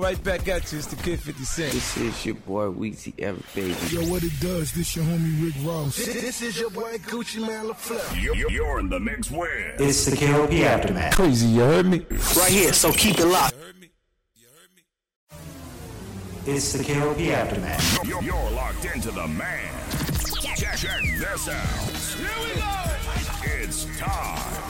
go right back at you. It's the Kid 50 Cent. This is your boy Weezy F baby. Yo, what it does? This your homie Rick Ross. This is your boy Gucci Mane La Flare. You're, you're in the mix with. It's the KLP Aftermath. Crazy, you heard me? Right here, so keep it locked. You heard me? You heard me? It's the KLP Aftermath. You're, you're locked into the man. Check, check this out. Here we go. It's time.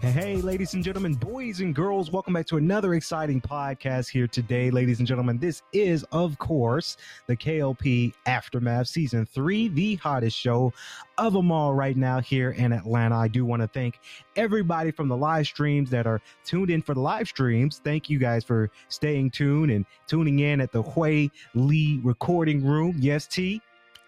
Hey, ladies and gentlemen, boys and girls, welcome back to another exciting podcast here today, ladies and gentlemen. This is, of course, the KLP Aftermath Season 3, the hottest show of them all right now here in Atlanta. I do want to thank everybody from the live streams that are tuned in for the live streams. Thank you guys for staying tuned and tuning in at the Huey Lee Recording Room. Yes, T.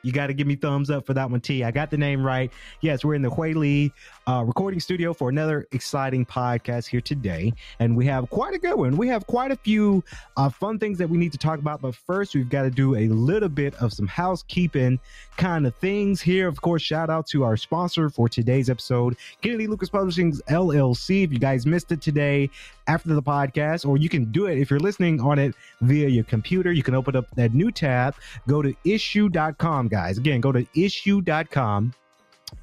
You got to give me thumbs up for that one, T. I got the name right. Yes, we're in the Huey Lee uh, recording studio for another exciting podcast here today. And we have quite a good one. We have quite a few uh, fun things that we need to talk about. But first, we've got to do a little bit of some housekeeping kind of things here. Of course, shout out to our sponsor for today's episode, Kennedy Lucas Publishing's LLC. If you guys missed it today after the podcast, or you can do it if you're listening on it via your computer, you can open up that new tab, go to issuu.com, guys. Again, go to issuu.com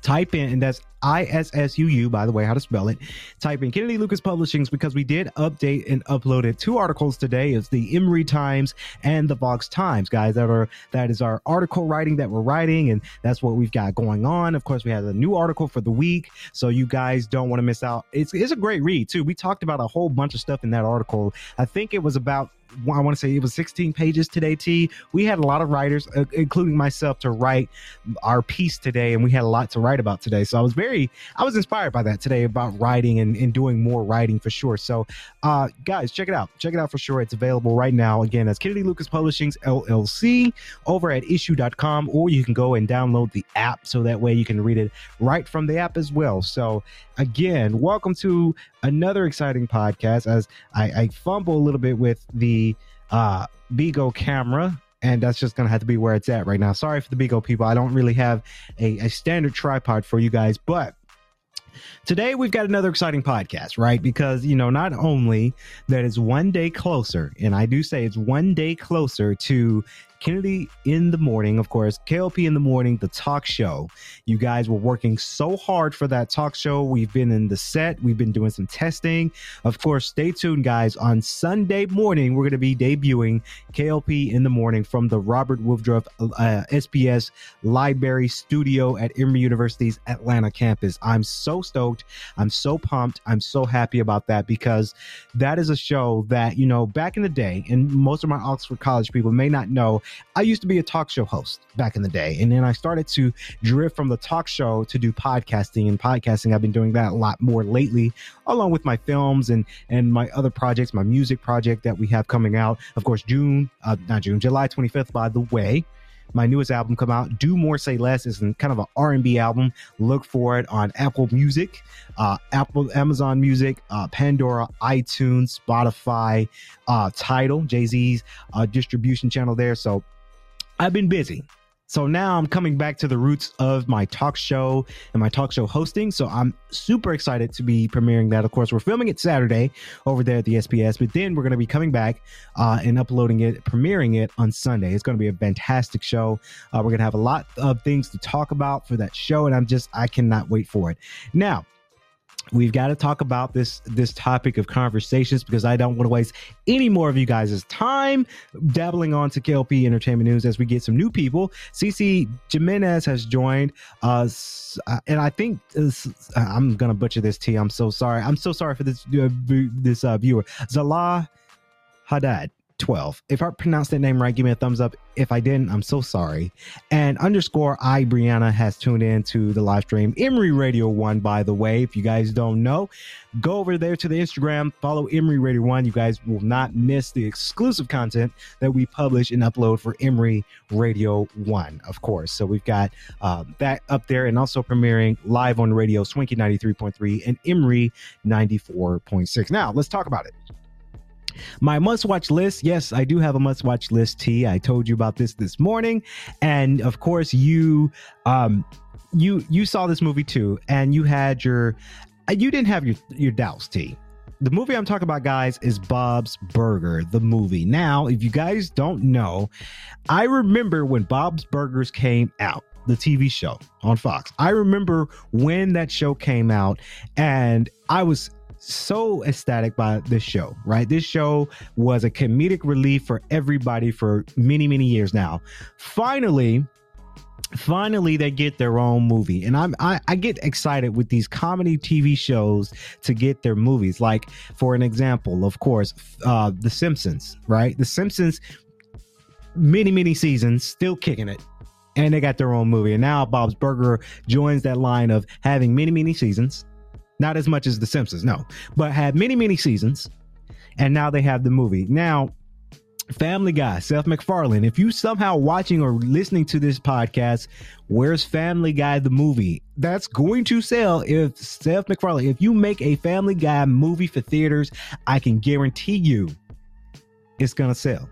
type in and that's ISSUU, by the way, how to spell it. Type in Kennedy Lucas Publishings because we did update and uploaded two articles today. It's the Emory Times and the Vox Times, guys. That are that is our article writing that we're writing, and that's what we've got going on. Of course, we have a new article for the week, so you guys don't want to miss out. It's it's a great read too. We talked about a whole bunch of stuff in that article. I think it was about I want to say it was 16 pages today, T. We had a lot of writers, uh, including myself, to write our piece today, and we had a lot to write about today. So I was very, I was inspired by that today about writing and, and doing more writing for sure. So, uh, guys, check it out. Check it out for sure. It's available right now. Again, that's Kennedy Lucas Publishing's LLC over at issuu.com, or you can go and download the app so that way you can read it right from the app as well. So, again, welcome to another exciting podcast as I, I fumble a little bit with the uh Bigo camera and that's just gonna have to be where it's at right now. Sorry for the Bigo people. I don't really have a, a standard tripod for you guys, but today we've got another exciting podcast, right? Because you know, not only that it's one day closer, and I do say it's one day closer to Kennedy in the morning, of course, KLP in the morning, the talk show. You guys were working so hard for that talk show. We've been in the set, we've been doing some testing. Of course, stay tuned, guys. On Sunday morning, we're going to be debuting KLP in the morning from the Robert Woodruff uh, SPS Library Studio at Emory University's Atlanta campus. I'm so stoked. I'm so pumped. I'm so happy about that because that is a show that, you know, back in the day, and most of my Oxford College people may not know, I used to be a talk show host back in the day. And then I started to drift from the talk show to do podcasting. And podcasting, I've been doing that a lot more lately, along with my films and, and my other projects, my music project that we have coming out. Of course, June, uh, not June, July 25th, by the way my newest album come out. Do more say less is kind of an r&b album. Look for it on apple music uh, apple amazon music uh, pandora itunes spotify uh, Tidal jay-z's uh, distribution channel there. So i've been busy so now I'm coming back to the roots of my talk show and my talk show hosting. So I'm super excited to be premiering that. Of course, we're filming it Saturday over there at the SPS, but then we're going to be coming back uh, and uploading it, premiering it on Sunday. It's going to be a fantastic show. Uh, we're going to have a lot of things to talk about for that show, and I'm just I cannot wait for it. Now, we've got to talk about this this topic of conversations because I don't want to waste any more of you guys' time dabbling on to KLP Entertainment News as we get some new people. CC Jimenez has joined us, uh, and I think this, I'm gonna butcher this. T. I'm so sorry. I'm so sorry for this uh, this uh, viewer. Zala Haddad. 12. If I pronounced that name right, give me a thumbs up. If I didn't, I'm so sorry. And underscore I Brianna has tuned in to the live stream. Emory Radio One, by the way, if you guys don't know, go over there to the Instagram, follow Emory Radio One. You guys will not miss the exclusive content that we publish and upload for Emory Radio One, of course. So we've got uh, that up there and also premiering live on radio, Swinky 93.3 and Emory 94.6. Now, let's talk about it. My must watch list. Yes, I do have a must watch list. T. I told you about this this morning, and of course you um you you saw this movie too, and you had your you didn't have your your doubts. T. The movie I'm talking about, guys, is Bob's Burger, the movie. Now, if you guys don't know, I remember when Bob's Burgers came out the TV show on Fox. I remember when that show came out, and I was so ecstatic by this show, right? This show was a comedic relief for everybody for many, many years now. Finally, finally they get their own movie. And i'm I, I, get excited with these comedy tv shows to get their movies. Like for an example of course uh the simpsons right? The simpsons many many seasons still kicking it. And they got their own movie. And now bob's burger joins that line of having many many seasons not as much as The Simpsons, no, but had many, many seasons. And now they have the movie. Now, Family Guy, Seth MacFarlane. If you somehow watching or listening to this podcast, where's Family Guy the movie? That's going to sell if Seth MacFarlane, if you make a Family Guy movie for theaters, I can guarantee you it's going to sell.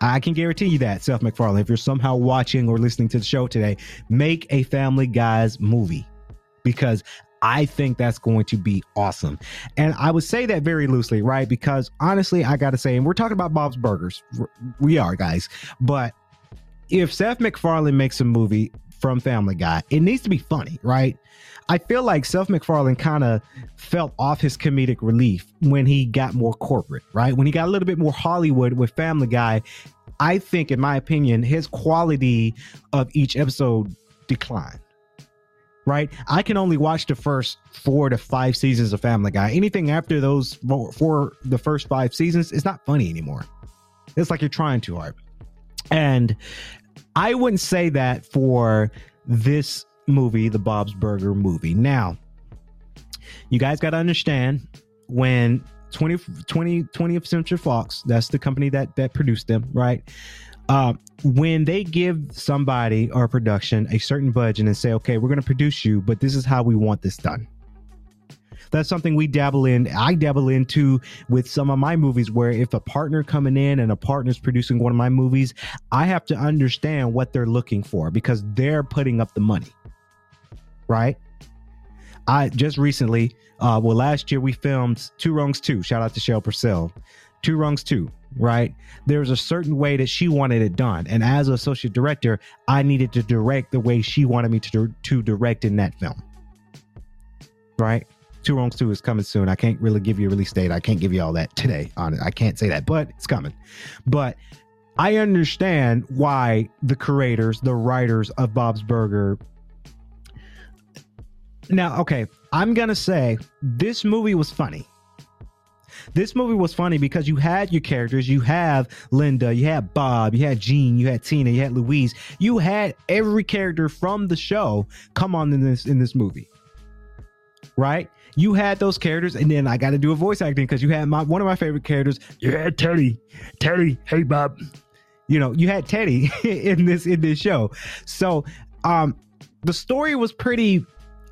I can guarantee you that, Seth MacFarlane. If you're somehow watching or listening to the show today, make a Family Guys movie because I think that's going to be awesome. And I would say that very loosely, right? Because honestly, I got to say, and we're talking about Bob's Burgers. We are, guys. But if Seth MacFarlane makes a movie from Family Guy, it needs to be funny, right? I feel like Seth MacFarlane kind of felt off his comedic relief when he got more corporate, right? When he got a little bit more Hollywood with Family Guy, I think, in my opinion, his quality of each episode declined right? I can only watch the first four to five seasons of Family Guy. Anything after those four, for the first five seasons, it's not funny anymore. It's like you're trying too hard. And I wouldn't say that for this movie, the Bob's Burger movie. Now, you guys got to understand when 20, 20, 20th Century Fox, that's the company that that produced them, right? Uh, when they give somebody or production a certain budget and say, okay, we're going to produce you, but this is how we want this done. That's something we dabble in. I dabble into with some of my movies where if a partner coming in and a partner's producing one of my movies, I have to understand what they're looking for because they're putting up the money. Right? I just recently, uh, well, last year we filmed Two Wrongs Two. Shout out to Cheryl Purcell. Two Wrongs Two right? There's a certain way that she wanted it done. And as associate director, I needed to direct the way she wanted me to, to direct in that film. Right? Two Wrongs 2 is coming soon. I can't really give you a release date. I can't give you all that today on it. I can't say that, but it's coming. But I understand why the creators, the writers of Bob's Burger. Now, okay, I'm going to say this movie was funny this movie was funny because you had your characters. You have Linda, you had Bob, you had Gene, you had Tina, you had Louise. You had every character from the show come on in this in this movie. Right? You had those characters, and then I got to do a voice acting because you had my one of my favorite characters. You had Teddy. Teddy, hey Bob. You know, you had Teddy in this in this show. So um the story was pretty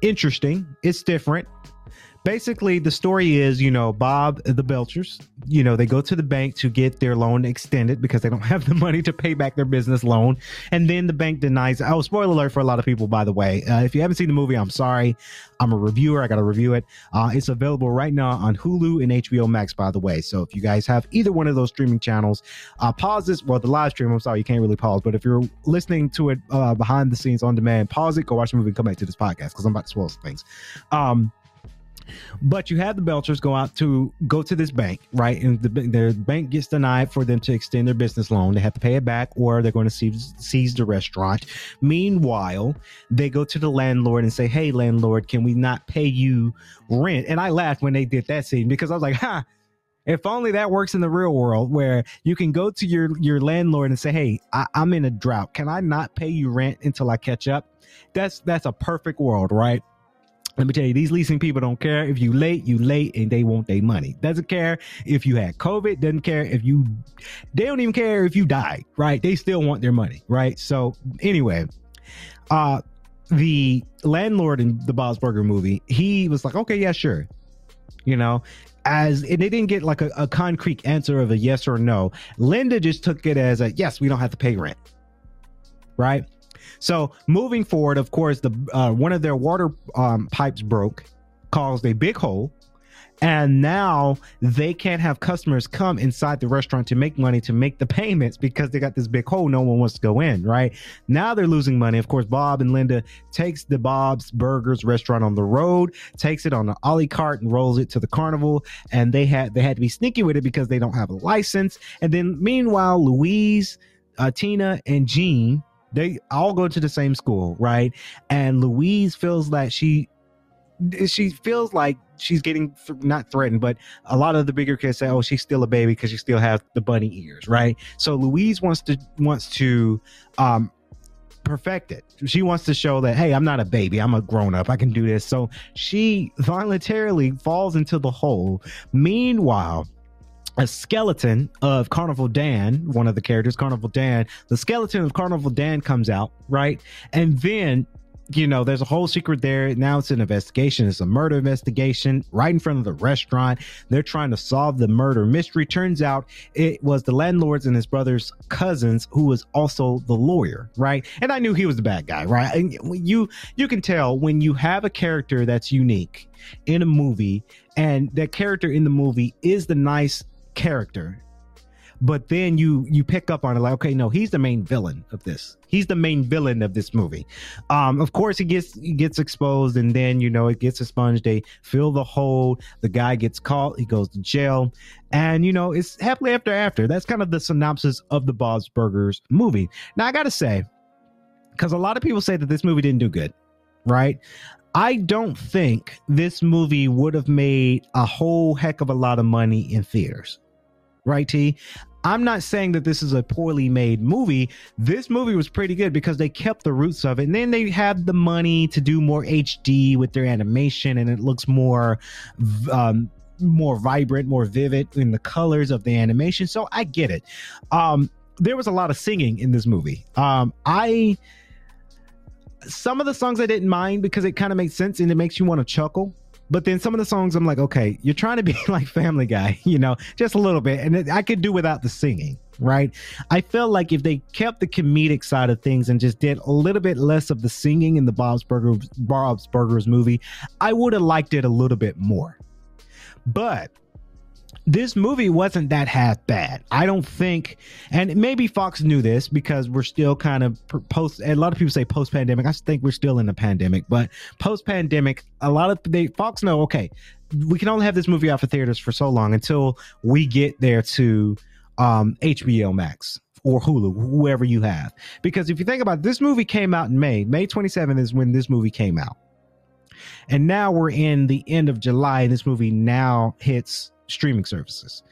interesting. It's different basically the story is you know bob the belchers you know they go to the bank to get their loan extended because they don't have the money to pay back their business loan. And then the bank denies oh spoiler alert for a lot of people by the way. Uh, if you haven't seen the movie i'm sorry. I'm a reviewer. I gotta review it. Uh, it's available right now on hulu and hbo max by the way. So if you guys have either one of those streaming channels uh, pause this well the live stream i'm sorry you can't really pause. But if you're listening to it uh, behind the scenes on demand pause it go watch the movie and come back to this podcast because i'm about to spoil some things. Um but you have the Belchers go out to go to this bank, right? And the, their bank gets denied for them to extend their business loan. They have to pay it back, or they're going to seize, seize the restaurant. Meanwhile, they go to the landlord and say, "Hey, landlord, can we not pay you rent?" And I laughed when they did that scene because I was like, "Ha." If only that works in the real world where you can go to your your landlord and say, "Hey, I, I'm in a drought. Can I not pay you rent until I catch up?" That's that's a perfect world, right? Let me tell you, these leasing people don't care if you late, you late, and they want their money. Doesn't care if you had COVID. Doesn't care if you. They don't even care if you died, right? They still want their money, right? So anyway, uh, the landlord in the Bob's Burger movie, he was like, "Okay, yeah, sure," you know, as and they didn't get like a, a concrete answer of a yes or no. Linda just took it as a yes, we don't have to pay rent. Right? So moving forward, of course, the uh, one of their water um, pipes broke, caused a big hole, and now they can't have customers come inside the restaurant to make money to make the payments because they got this big hole. No one wants to go in. Right now, they're losing money. Of course, Bob and Linda takes the Bob's Burgers restaurant on the road, takes it on the ollie cart, and rolls it to the carnival. And they had they had to be sneaky with it because they don't have a license. And then meanwhile, Louise, uh, Tina, and Gene they all go to the same school, right? And Louise feels that she she feels like she's getting th- not threatened, but a lot of the bigger kids say, "Oh, she's still a baby because she still has the bunny ears," right? So Louise wants to wants to um perfect it. She wants to show that, hey, I'm not a baby. I'm a grown up. I can do this. So she voluntarily falls into the hole. Meanwhile, a skeleton of Carnival Dan, one of the characters, Carnival Dan, the skeleton of Carnival Dan comes out, right? And then, you know, there's a whole secret there. Now it's an investigation. It's a murder investigation right in front of the restaurant. They're trying to solve the murder mystery. Turns out it was the landlord's and his brother's cousins who was also the lawyer, right? And I knew he was the bad guy, right? And you you can tell when you have a character that's unique in a movie and that character in the movie is the nice character but then you you pick up on it like okay no he's the main villain of this. He's the main villain of this movie. Um of course he gets he gets exposed and then you know it gets expunged. They fill the hole. The guy gets caught. He goes to jail. And you know it's happily after after. That's kind of the synopsis of the bob's burgers movie. Now i gotta say because a lot of people say that this movie didn't do good right? I don't think this movie would have made a whole heck of a lot of money in theaters right T? I'm not saying that this is a poorly made movie. This movie was pretty good because they kept the roots of it. And then they had the money to do more HD with their animation and it looks more um, more vibrant, more vivid in the colors of the animation. So I get it. Um, there was a lot of singing in this movie. Um, I some of the songs I didn't mind because it kind of makes sense and it makes you want to chuckle. But then some of the songs, I'm like, okay, you're trying to be like Family Guy, you know, just a little bit. And I could do without the singing, right? I felt like if they kept the comedic side of things and just did a little bit less of the singing in the Bob's Burgers, Bob's Burgers movie, I would have liked it a little bit more. But this movie wasn't that half bad. I don't think, and maybe Fox knew this because we're still kind of post. A lot of people say post pandemic. I think we're still in the pandemic, but post pandemic, a lot of they Fox know. Okay, we can only have this movie out for theaters for so long until we get there to um, HBO Max or Hulu, whoever you have. Because if you think about it, this movie came out in May. May 27th is when this movie came out. And now we're in the end of July, and this movie now hits streaming services.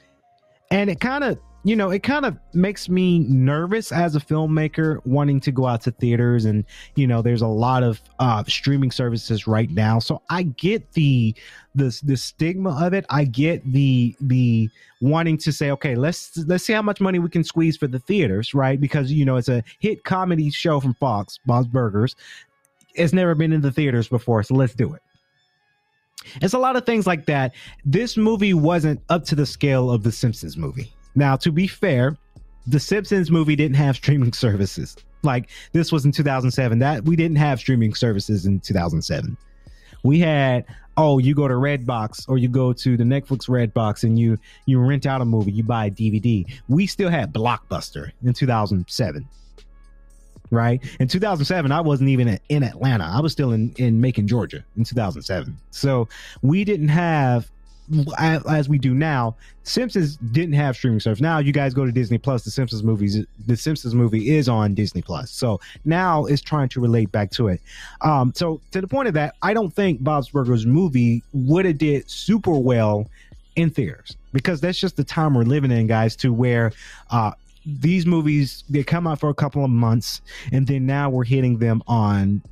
And it kind of, you know, it kind of makes me nervous as a filmmaker wanting to go out to theaters and, you know, there's a lot of uh streaming services right now. So I get the the the stigma of it. I get the the wanting to say, okay, let's let's see how much money we can squeeze for the theaters, right? Because you know, it's a hit comedy show from Fox, Bob's Burgers. It's never been in the theaters before, so let's do it. It's a lot of things like that. This movie wasn't up to the scale of the Simpsons movie. Now, to be fair, the Simpsons movie didn't have streaming services. Like this was in 2007. That we didn't have streaming services in 2007. We had oh, you go to Redbox or you go to the Netflix Redbox and you you rent out a movie, you buy a DVD. We still had Blockbuster in 2007 right? In 2007, I wasn't even in Atlanta. I was still in, in Macon, Georgia in 2007. So we didn't have, as we do now, Simpsons didn't have streaming service. Now you guys go to Disney Plus, the Simpsons movies, the Simpsons movie is on Disney Plus. So now it's trying to relate back to it. Um, so to the point of that, I don't think Bob's Burgers movie would have did super well in theaters because that's just the time we're living in, guys. To where uh, these movies they come out for a couple of months and then now we're hitting them on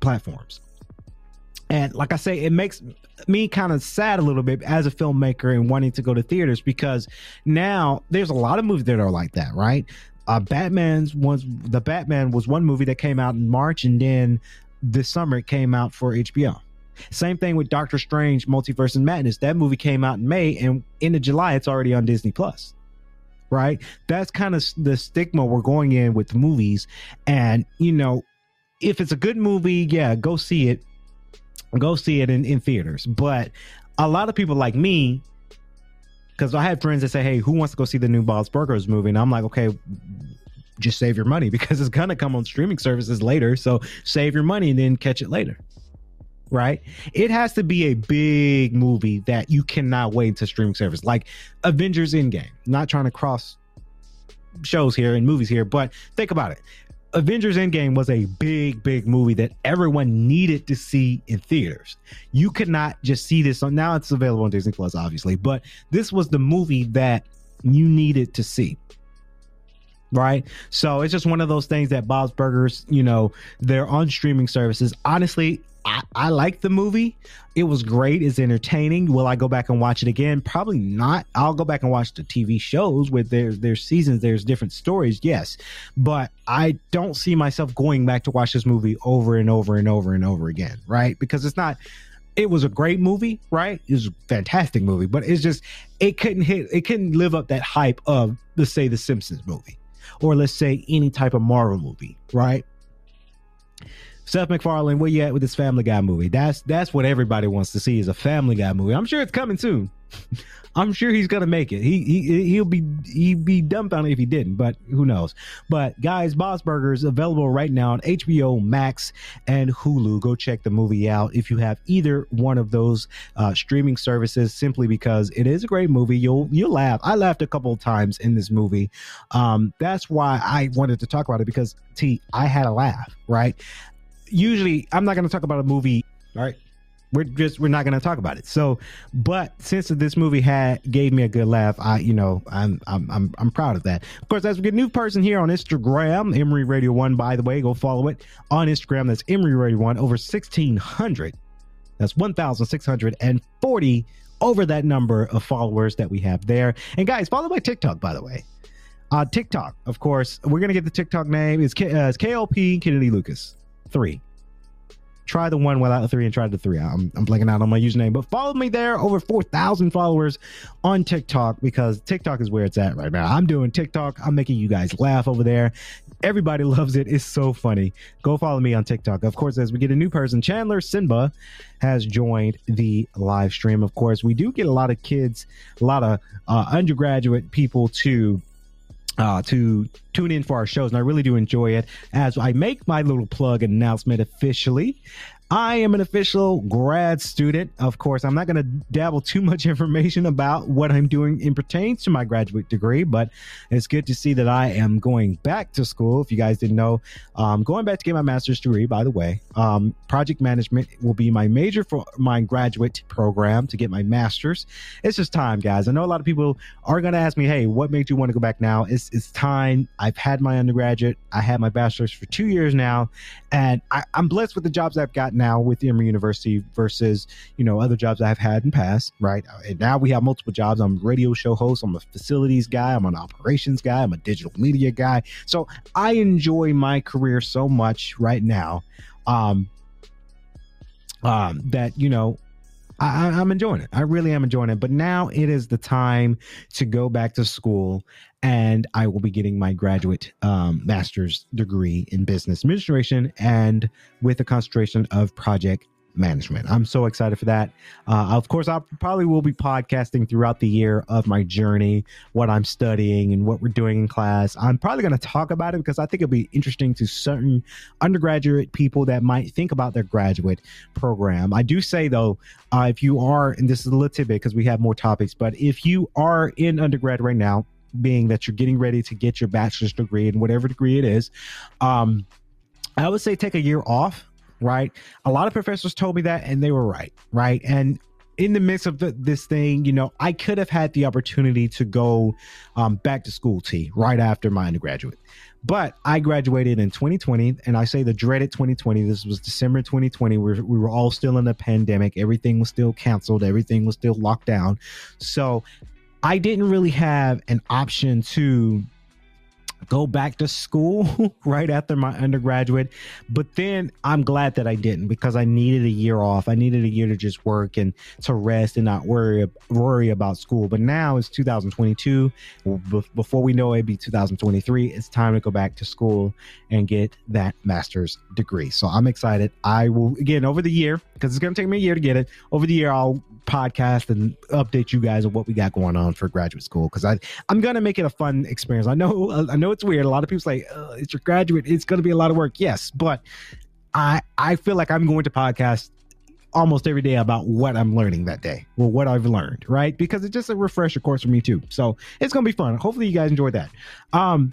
platforms. And like I say, it makes me kind of sad a little bit as a filmmaker and wanting to go to theaters because now there's a lot of movies that are like that, right? Uh, Batman's was the Batman was one movie that came out in March, and then this summer it came out for HBO. Same thing with Doctor Strange: Multiverse and Madness. That movie came out in May, and into July it's already on Disney Plus. Right? That's kind of the stigma we're going in with movies, and you know, if it's a good movie, yeah, go see it go see it in, in theaters. But a lot of people like me, because I have friends that say, "Hey, who wants to go see the new Bob's Burgers movie?" And I'm like, "Okay, just save your money because it's gonna come on streaming services later. So save your money and then catch it later." Right? It has to be a big movie that you cannot wait to streaming service, like Avengers Endgame. Not trying to cross shows here and movies here, but think about it. Avengers Endgame was a big, big movie that everyone needed to see in theaters. You could not just see this on now it's available on Disney Plus, obviously, but this was the movie that you needed to see. Right. So it's just one of those things that Bob's Burgers, you know, they're on streaming services. Honestly, I, I like the movie. It was great. It's entertaining. Will I go back and watch it again? Probably not. I'll go back and watch the TV shows with their their seasons. There's different stories, yes, but I don't see myself going back to watch this movie over and over and over and over again, right? Because it's not. It was a great movie, right? It was a fantastic movie, but it's just it couldn't hit. It couldn't live up that hype of let's say the Simpsons movie, or let's say any type of Marvel movie, right? Seth MacFarlane, where you at with this Family Guy movie? That's that's what everybody wants to see is a Family Guy movie. I'm sure it's coming soon. I'm sure he's gonna make it. He he he'll be he'd be dumbfounded if he didn't, but who knows? But guys, Bob's Burgers available right now on HBO Max and Hulu. Go check the movie out if you have either one of those uh, streaming services. Simply because it is a great movie. You'll you'll laugh. I laughed a couple of times in this movie. Um, that's why I wanted to talk about it because T I had a laugh. Right usually I'm not going to talk about a movie. All right. We're just we're not going to talk about it. So, but since this movie had gave me a good laugh, I you know I'm I'm I'm, I'm proud of that. Of course, as we get a new person here on Instagram, Emory Radio One. By the way, go follow it on Instagram. That's Emory Radio One. Over sixteen hundred. That's one thousand six hundred and forty over that number of followers that we have there. And guys, follow my TikTok. By the way, uh, TikTok. Of course, we're gonna get the TikTok name. It's, K, uh, it's KLP Kennedy Lucas three. Try the one without the three and try the three. I'm, I'm blanking out on my username, but follow me there. Over 4,000 followers on TikTok because TikTok is where it's at right now. I'm doing TikTok. I'm making you guys laugh over there. Everybody loves it. It's so funny. Go follow me on TikTok. Of course, as we get a new person, Chandler Sinba has joined the live stream. Of course, we do get a lot of kids, a lot of uh, undergraduate people to uh, to tune in for our shows, and I really do enjoy it. As I make my little plug announcement officially, I am an official grad student. Of course, I'm not going to dabble too much information about what I'm doing in pertains to my graduate degree, but it's good to see that I am going back to school. If you guys didn't know, um, going back to get my master's degree, by the way, um, project management will be my major for my graduate program to get my master's. It's just time, guys. I know a lot of people are going to ask me, hey, what made you want to go back now? It's, it's time. I've had my undergraduate, I had my bachelor's for two years now, and I, I'm blessed with the jobs I've gotten now with Emory University versus you know other jobs I've had in past, right? And now we have multiple jobs. I'm a radio show host. I'm a facilities guy. I'm an operations guy. I'm a digital media guy. So I enjoy my career so much right now um, um, that you know I, am enjoying it. I really am enjoying it. But now it is the time to go back to school, and I will be getting my graduate um, master's degree in business administration and with a concentration of project management. I'm so excited for that. Uh, of course, I probably will be podcasting throughout the year of my journey, what I'm studying, and what we're doing in class. I'm probably going to talk about it because I think it'll be interesting to certain undergraduate people that might think about their graduate program. I do say, though, uh, if you are, and this is a little tidbit because we have more topics, but if you are in undergrad right now, being that you're getting ready to get your bachelor's degree in whatever degree it is, um, I would say take a year off right? A lot of professors told me that, and they were right, right? And in the midst of the, this thing, you know, I could have had the opportunity to go um, back to school T right after my undergraduate. But I graduated in 2020, and I say the dreaded 2020. This was December 2020. We were, we were all still in the pandemic. Everything was still canceled. Everything was still locked down. So I didn't really have an option to go back to school right after my undergraduate. But then I'm glad that I didn't because I needed a year off. I needed a year to just work and to rest and not worry worry about school. But now it's 2022. Before we know it, be 2023. It's time to go back to school and get that master's degree. So I'm excited. I will again over the year because it's going to take me a year to get it. Over the year, I'll podcast and update you guys on what we got going on for graduate school because I I'm gonna make it a fun experience. I know I know it's weird. A lot of people say it's your graduate. It's gonna be a lot of work. Yes, but I I feel like I'm going to podcast almost every day about what I'm learning that day or what I've learned, right? Because it's just a refresher course for me too. So it's gonna be fun. Hopefully you guys enjoyed that. Um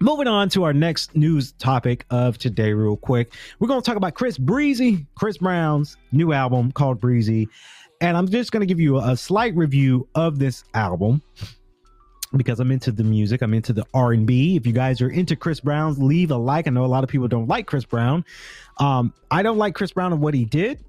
Moving on to our next news topic of today, real quick. We're going to talk about Chris Breezy, Chris Brown's new album called Breezy and I'm just going to give you a slight review of this album because I'm into the music. I'm into the R&B. If you guys are into Chris Brown's, leave a like. I know a lot of people don't like Chris Brown. Um, I don't like Chris Brown and what he did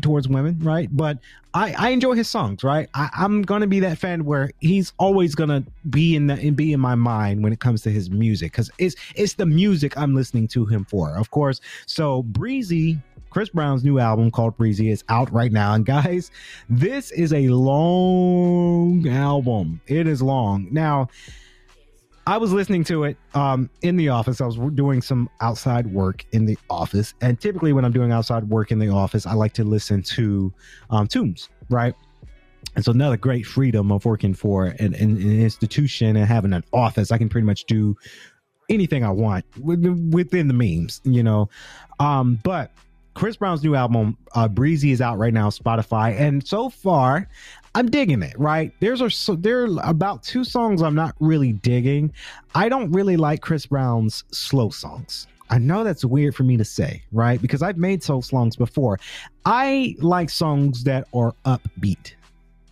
towards women, right? But I, I enjoy his songs, right? I, am gonna be that fan where he's always gonna be in the and be in my mind when it comes to his music because it's it's the music I'm listening to him for, of course. So Breezy Chris Brown's new album called Breezy is out right now. And guys, this is a long album. It is long. Now, I was listening to it um, in the office. I was doing some outside work in the office. And typically, when I'm doing outside work in the office, I like to listen to um, tunes, right? And so, another great freedom of working for an, an, institution and having an office, I can pretty much do anything I want within the memes, you know. Um, but Chris Brown's new album, uh, Breezy, is out right now, Spotify, and so far, I'm digging it. Right there's a so there are about two songs I'm not really digging. I don't really like Chris Brown's slow songs. I know that's weird for me to say, right? Because I've made slow songs before. I like songs that are upbeat.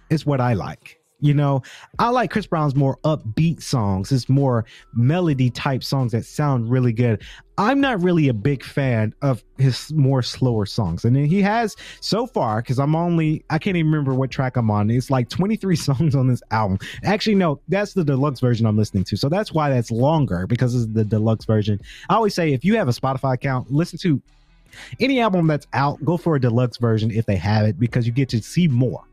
It's what I like. You know, I like Chris Brown's more upbeat songs. It's more melody type songs that sound really good. I'm not really a big fan of his more slower songs. And he has so far, because I'm only, I can't even remember what track I'm on. It's like 23 songs on this album. Actually, no, that's the deluxe version I'm listening to. So that's why that's longer because it's the deluxe version. I always say if you have a Spotify account, listen to any album that's out, go for a deluxe version if they have it because you get to see more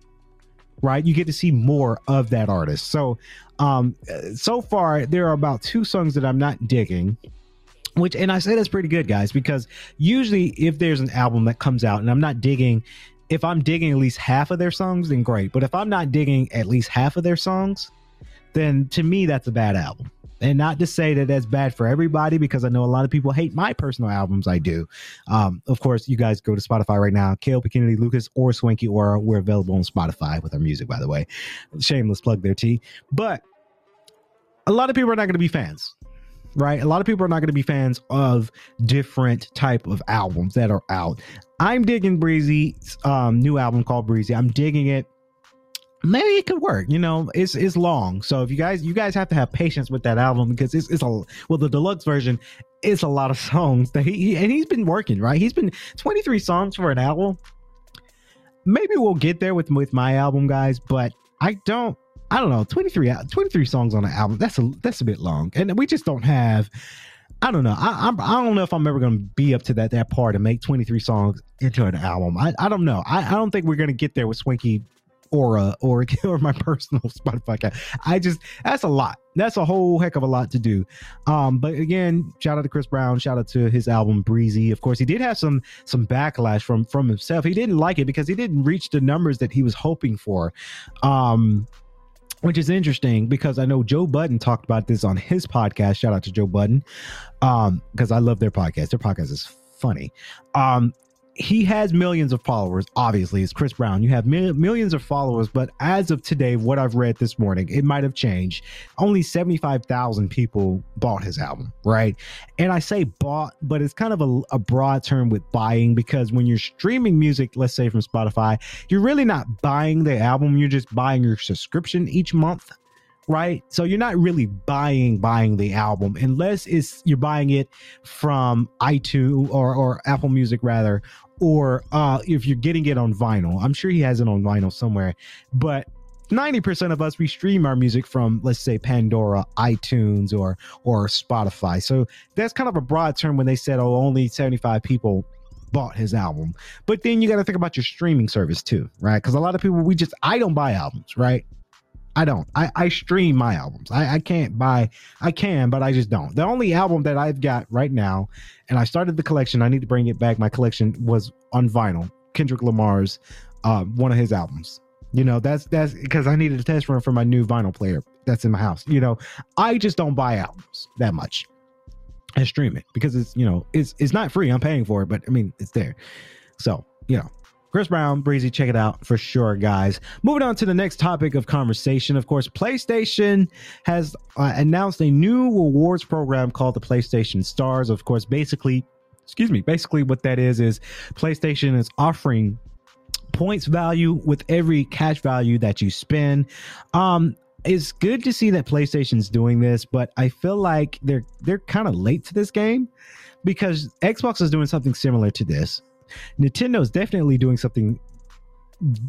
right? You get to see more of that artist. So, um, so far there are about two songs that I'm not digging. Which and I say that's pretty good, guys, because usually if there's an album that comes out and I'm not digging, if I'm digging at least half of their songs, then great. But if I'm not digging at least half of their songs, then to me that's a bad album and not to say that that's bad for everybody because I know a lot of people hate my personal albums. I do. Um, of course, you guys go to Spotify right now. KLP Kennedy Lucas or Swanky Aura. We're available on Spotify with our music, by the way. Shameless plug there, T. But a lot of people are not going to be fans right a lot of people are not going to be fans of different type of albums that are out i'm digging breezy's um, new album called breezy i'm digging it maybe it could work you know it's it's long so if you guys you guys have to have patience with that album because it's, it's a well the deluxe version is a lot of songs that he, he and he's been working right he's been 23 songs for an album maybe we'll get there with with my album guys but i don't i don't know 23 23 songs on an album that's a that's a bit long and we just don't have I don't know. I, I'm, I don't know if I'm ever going to be up to that that part and make 23 songs into an album. I, I don't know. I, I don't think we're going to get there with Swanky Aura or or my personal Spotify account. I just that's a lot. That's a whole heck of a lot to do. Um, but again, shout out to Chris Brown. Shout out to his album Breezy. Of course, he did have some some backlash from from himself. He didn't like it because he didn't reach the numbers that he was hoping for. Um, which is interesting because I know Joe Budden talked about this on his podcast. Shout out to Joe Budden. Um, because I love their podcast. Their podcast is funny. Um, he has millions of followers. Obviously, it's Chris Brown. You have mil- millions of followers, but as of today, what I've read this morning, it might have changed. Only 75,000 people bought his album, right? And I say bought, but it's kind of a, a broad term with buying because when you're streaming music, let's say from Spotify, you're really not buying the album, you're just buying your subscription each month right? So you're not really buying buying the album unless it's you're buying it from iTunes or or Apple Music rather, or uh if you're getting it on vinyl. I'm sure he has it on vinyl somewhere, but 90% of us we stream our music from let's say Pandora, iTunes or or Spotify. So that's kind of a broad term when they said oh only 75 people bought his album. But then you got to think about your streaming service too, right? Cuz a lot of people we just I don't buy albums, right? I don't. I, I stream my albums. I, I can't buy. I can, but I just don't. The only album that I've got right now, and I started the collection. I need to bring it back. My collection was on vinyl. Kendrick Lamar's, uh, one of his albums. You know, that's that's because I needed a test run for my new vinyl player that's in my house. You know, I just don't buy albums that much. I stream it because it's you know it's it's not free. I'm paying for it, but I mean it's there. So you know, Chris Brown, Breezy, check it out for sure, guys. Moving on to the next topic of conversation. Of course, PlayStation has uh, announced a new rewards program called the PlayStation Stars. Of course, basically, excuse me, basically what that is is PlayStation is offering points value with every cash value that you spend. Um, it's good to see that PlayStation's doing this, but I feel like they're they're kind of late to this game because Xbox is doing something similar to this. Nintendo is definitely doing something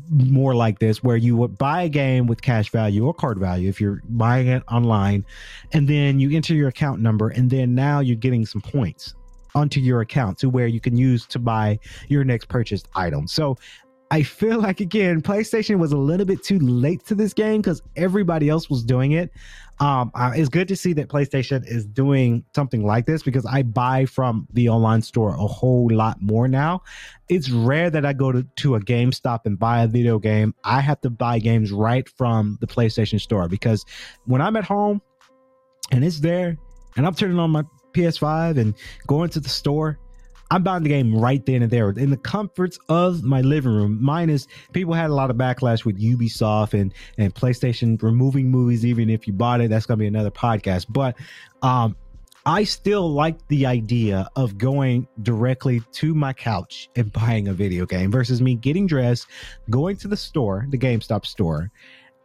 more like this where you would buy a game with cash value or card value if you're buying it online and then you enter your account number and then now you're getting some points onto your account to where you can use to buy your next purchased item. So I feel like again, PlayStation was a little bit too late to this game because everybody else was doing it. Um, uh, it's good to see that PlayStation is doing something like this because I buy from the online store a whole lot more now. It's rare that I go to, to a GameStop and buy a video game. I have to buy games right from the PlayStation store because when I'm at home and it's there and I'm turning on my PS5 and going to the store, I'm buying the game right then and there in the comforts of my living room. Minus people had a lot of backlash with Ubisoft and and PlayStation removing movies even if you bought it. That's gonna be another podcast. But um I still like the idea of going directly to my couch and buying a video game versus me getting dressed, going to the store, the GameStop store,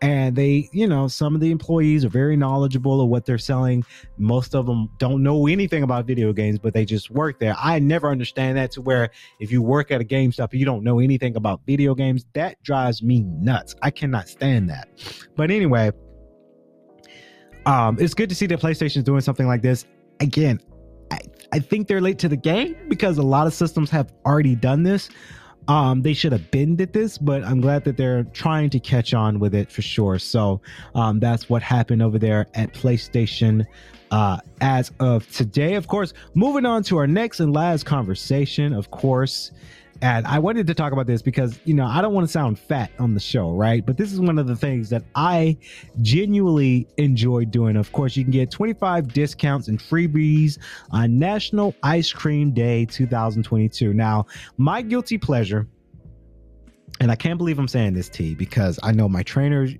and they you know some of the employees are very knowledgeable of what they're selling. Most of them don't know anything about video games but they just work there. I never understand that to where if you work at a gamestop and you don't know anything about video games. That drives me nuts. I cannot stand that. But anyway um it's good to see that playstation's doing something like this. Again I, I think they're late to the game because a lot of systems have already done this um they should have been did this but i'm glad that they're trying to catch on with it for sure. So um that's what happened over there at playstation uh as of today. Of course moving on to our next and last conversation of course and I wanted to talk about this because, you know, I don't want to sound fat on the show, right? But this is one of the things that I genuinely enjoy doing. Of course, you can get 25 discounts and freebies on National Ice Cream Day 2022. Now, my guilty pleasure, and I can't believe I'm saying this, T, because I know my trainers.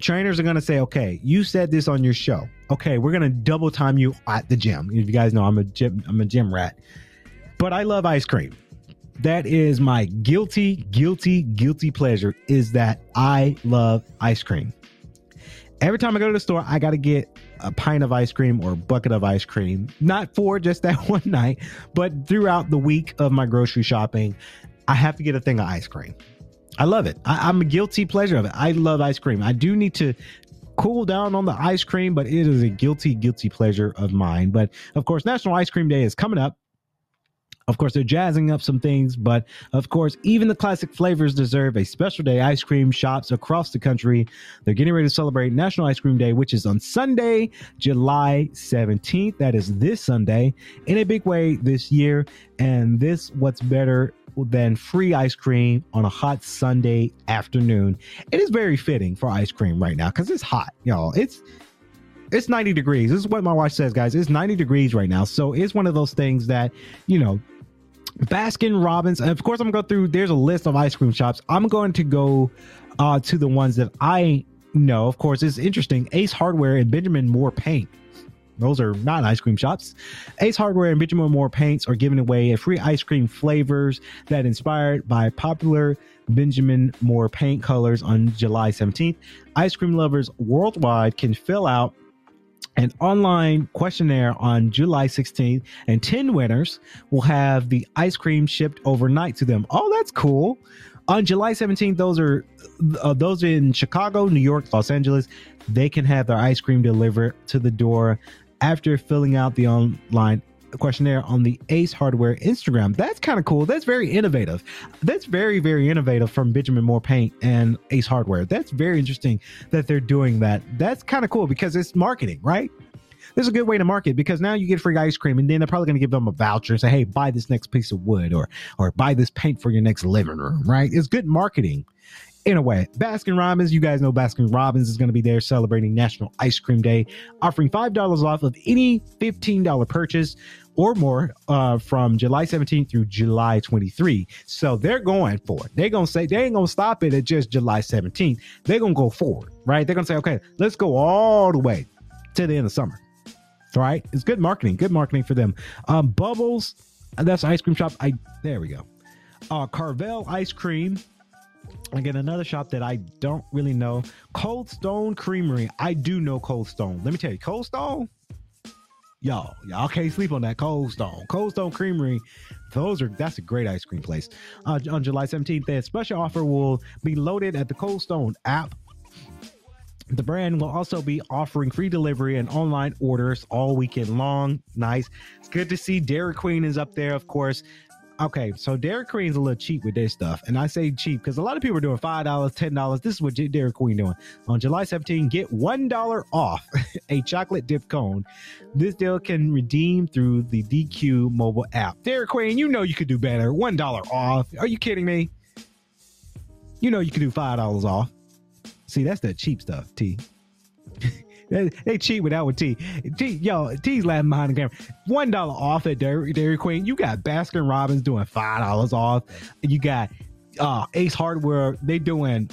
Trainers are going to say, okay, you said this on your show. Okay, we're going to double time you at the gym. If you guys know, I'm a gym, I'm a gym rat, but I love ice cream that is my guilty, guilty, guilty pleasure is that I love ice cream. Every time I go to the store, I got to get a pint of ice cream or a bucket of ice cream, not for just that one night, but throughout the week of my grocery shopping, I have to get a thing of ice cream. I love it. I, am a guilty pleasure of it. I love ice cream. I do need to cool down on the ice cream, but it is a guilty, guilty pleasure of mine. But of course, National Ice Cream Day is coming up. Of course, they're jazzing up some things, but of course, even the classic flavors deserve a special day. Ice cream shops across the country, they're getting ready to celebrate National Ice Cream Day, which is on Sunday, July 17th. That is this Sunday in a big way this year. And this, what's better than free ice cream on a hot Sunday afternoon? It is very fitting for ice cream right now because it's hot, y'all. It's it's 90 degrees. This is what my watch says, guys. It's 90 degrees right now. So it's one of those things that, you know, Baskin Robbins. And of course, I'm gonna go through. There's a list of ice cream shops. I'm going to go uh, to the ones that I know. Of course, it's interesting. Ace Hardware and Benjamin Moore Paint. Those are not ice cream shops. Ace Hardware and Benjamin Moore Paints are giving away a free ice cream flavors that inspired by popular Benjamin Moore paint colors on July 17th. Ice cream lovers worldwide can fill out an online questionnaire on July 16th, and 10 winners will have the ice cream shipped overnight to them. Oh, that's cool. On July 17th, those are uh, those in Chicago, New York, Los Angeles. They can have their ice cream delivered to the door after filling out the online questionnaire on the Ace Hardware Instagram. That's kind of cool. That's very innovative. That's very, very innovative from Benjamin Moore Paint and Ace Hardware. That's very interesting that they're doing that. That's kind of cool because it's marketing, right? This is a good way to market because now you get free ice cream, and then they're probably going to give them a voucher and say, "Hey, buy this next piece of wood, or or buy this paint for your next living room." Right? It's good marketing in a way. Baskin Robbins, you guys know Baskin Robbins is going to be there celebrating National Ice Cream Day, offering $5 off of any $15 purchase or more uh, from July 17th through July 23. So they're going for it. They're going to say, they ain't going to stop it at just July 17th. They're going to go forward, right? They're going to say, okay, let's go all the way to the end of summer. Right? It's good marketing. Good marketing for them. Um, Bubbles, that's ice cream shop. I there we go. Uh, Carvel ice cream Again, another shop that I don't really know. Cold Stone Creamery. I do know Cold Stone. Let me tell you, Cold Stone, y'all, y'all can't sleep on that Cold Stone. Cold Stone Creamery. Those are that's a great ice cream place. Uh, on July 17th, that special offer will be loaded at the Cold Stone app. The brand will also be offering free delivery and online orders all weekend long. Nice. It's good to see Dairy Queen is up there, of course okay, so Dairy Queen's a little cheap with their stuff, and I say cheap because a lot of people are doing five dollars, ten dollars. This is what Dairy Queen doing on July 17. Get one dollar off a chocolate dip cone. This deal can redeem through the DQ mobile app. Dairy Queen, you know you could do better. One dollar off. Are you kidding me? You know you could do five dollars off. See, that's that cheap stuff, T. They, they cheat with that with T. T. Yo, T's laughing behind the camera. One dollar off at Dairy, Dairy Queen. You got Baskin Robbins doing five dollars off. You got uh, Ace Hardware. They doing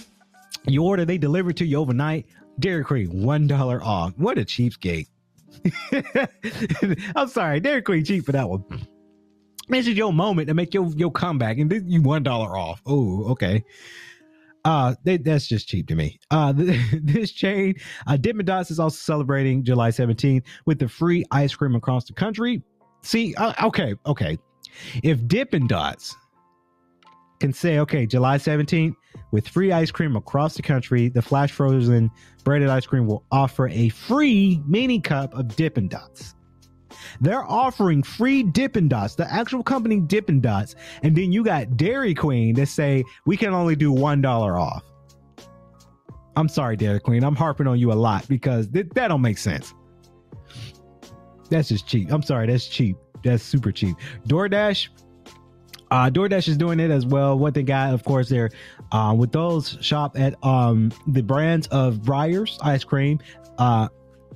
you order, they deliver to you overnight. Dairy Queen, one dollar off. What a cheapskate. I'm sorry, Dairy Queen cheap for that one. This is your moment to make your your comeback, and this, you one dollar off. Oh, okay. Uh, they, that's just cheap to me. Uh, this chain, uh, Dippin' Dots is also celebrating July 17th with the free ice cream across the country. See, uh, okay, okay. If Dippin' Dots can say, okay, July 17th, with free ice cream across the country, the Flash Frozen beaded ice cream will offer a free mini cup of Dippin' Dots. They're offering free Dippin' Dots, the actual company Dippin' Dots, and then you got Dairy Queen that say we can only do one dollar off. I'm sorry, Dairy Queen. I'm harping on you a lot because th- that don't make sense. That's just cheap. I'm sorry, that's cheap. That's super cheap. DoorDash, uh, DoorDash is doing it as well. What they got, of course, they're uh, with those shop at um, the brands of Breyers ice cream, uh,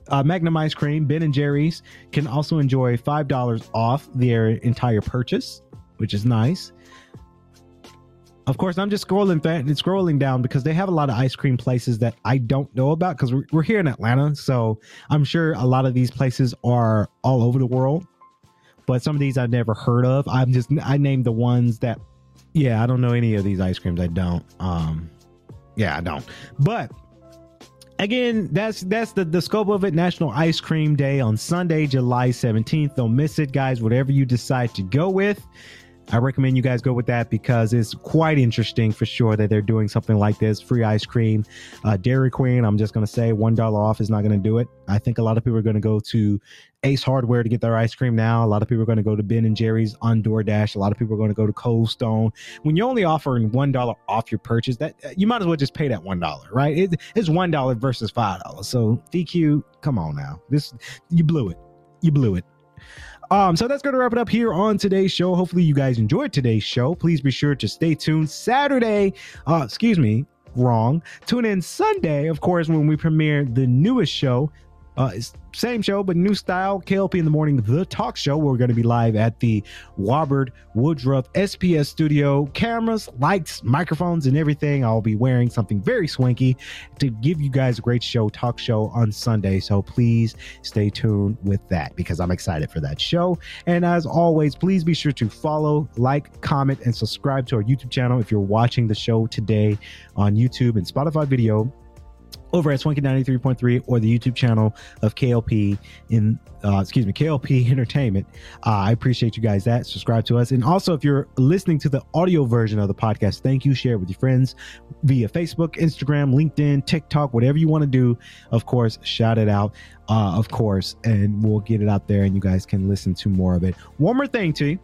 uh, Magnum ice cream, Ben and Jerry's can also enjoy five dollars off their entire purchase, which is nice. Of course, I'm just scrolling scrolling down because they have a lot of ice cream places that I don't know about because we're, we're here in Atlanta, so I'm sure a lot of these places are all over the world. But some of these I've never heard of. I'm just I named the ones that, yeah, I don't know any of these ice creams. I don't. Um, yeah, I don't. But again that's that's the, the scope of it. National ice cream day on sunday july 17th don't miss it guys. Whatever you decide to go with i recommend you guys go with that because it's quite interesting for sure that they're doing something like this. Free ice cream uh, dairy queen i'm just going to say one dollar off is not going to do it. I think a lot of people are going to go to Ace Hardware to get their ice cream now. A lot of people are going to go to Ben and Jerry's on DoorDash. A lot of people are going to go to Cold Stone. When you're only offering one dollar off your purchase, that you might as well just pay that one dollar, right? It, it's one dollar versus five dollars. So DQ, come on now, this you blew it. You blew it. Um, so that's going to wrap it up here on today's show. Hopefully, you guys enjoyed today's show. Please be sure to stay tuned Saturday. Uh, excuse me, wrong. Tune in Sunday, of course, when we premiere the newest show, Uh, same show, but new style. KLP in the morning, the talk show. We're going to be live at the Warbird Woodruff SPS studio. Cameras, lights, microphones, and everything. I'll be wearing something very swanky to give you guys a great show, talk show on Sunday. So please stay tuned with that because I'm excited for that show. And as always, please be sure to follow, like, comment, and subscribe to our YouTube channel if you're watching the show today on YouTube and Spotify video over at Swanky 93.3 or the YouTube channel of KLP in uh, excuse me KLP Entertainment. Uh, I appreciate you guys that subscribe to us, and also if you're listening to the audio version of the podcast, thank you. Share it with your friends via Facebook, Instagram, LinkedIn, TikTok, whatever you want to do. Of course, shout it out, uh, of course, and we'll get it out there, and you guys can listen to more of it. One more thing to you.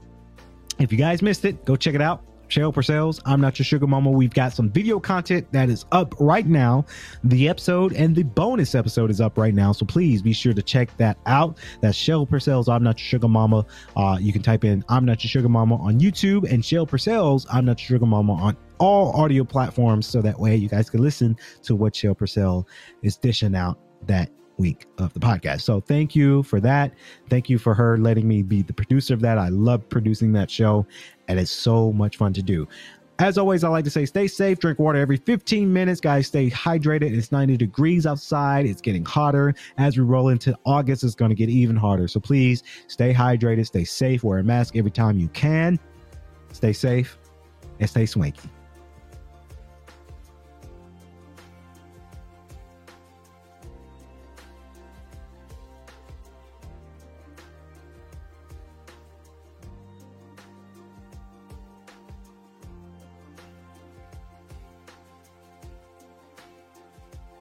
If you guys missed it, go check it out. Cheryl Purcell's I'm Not Your Sugar Mama. We've got some video content that is up right now. The episode and the bonus episode is up right now. So please be sure to check that out. That's Cheryl Purcell's I'm Not Your Sugar Mama. Uh, you can type in I'm Not Your Sugar Mama on YouTube and Cheryl Purcell's I'm Not Your Sugar Mama on all audio platforms. So that way you guys can listen to what Cheryl Purcell is dishing out that week of the podcast. So thank you for that. Thank you for her letting me be the producer of that. I love producing that show and it's so much fun to do. As always, I like to say stay safe, drink water every 15 minutes. Guys, stay hydrated. It's 90 degrees outside. It's getting hotter. As we roll into August, it's going to get even harder. So please stay hydrated, stay safe, wear a mask every time you can. Stay safe and stay swanky.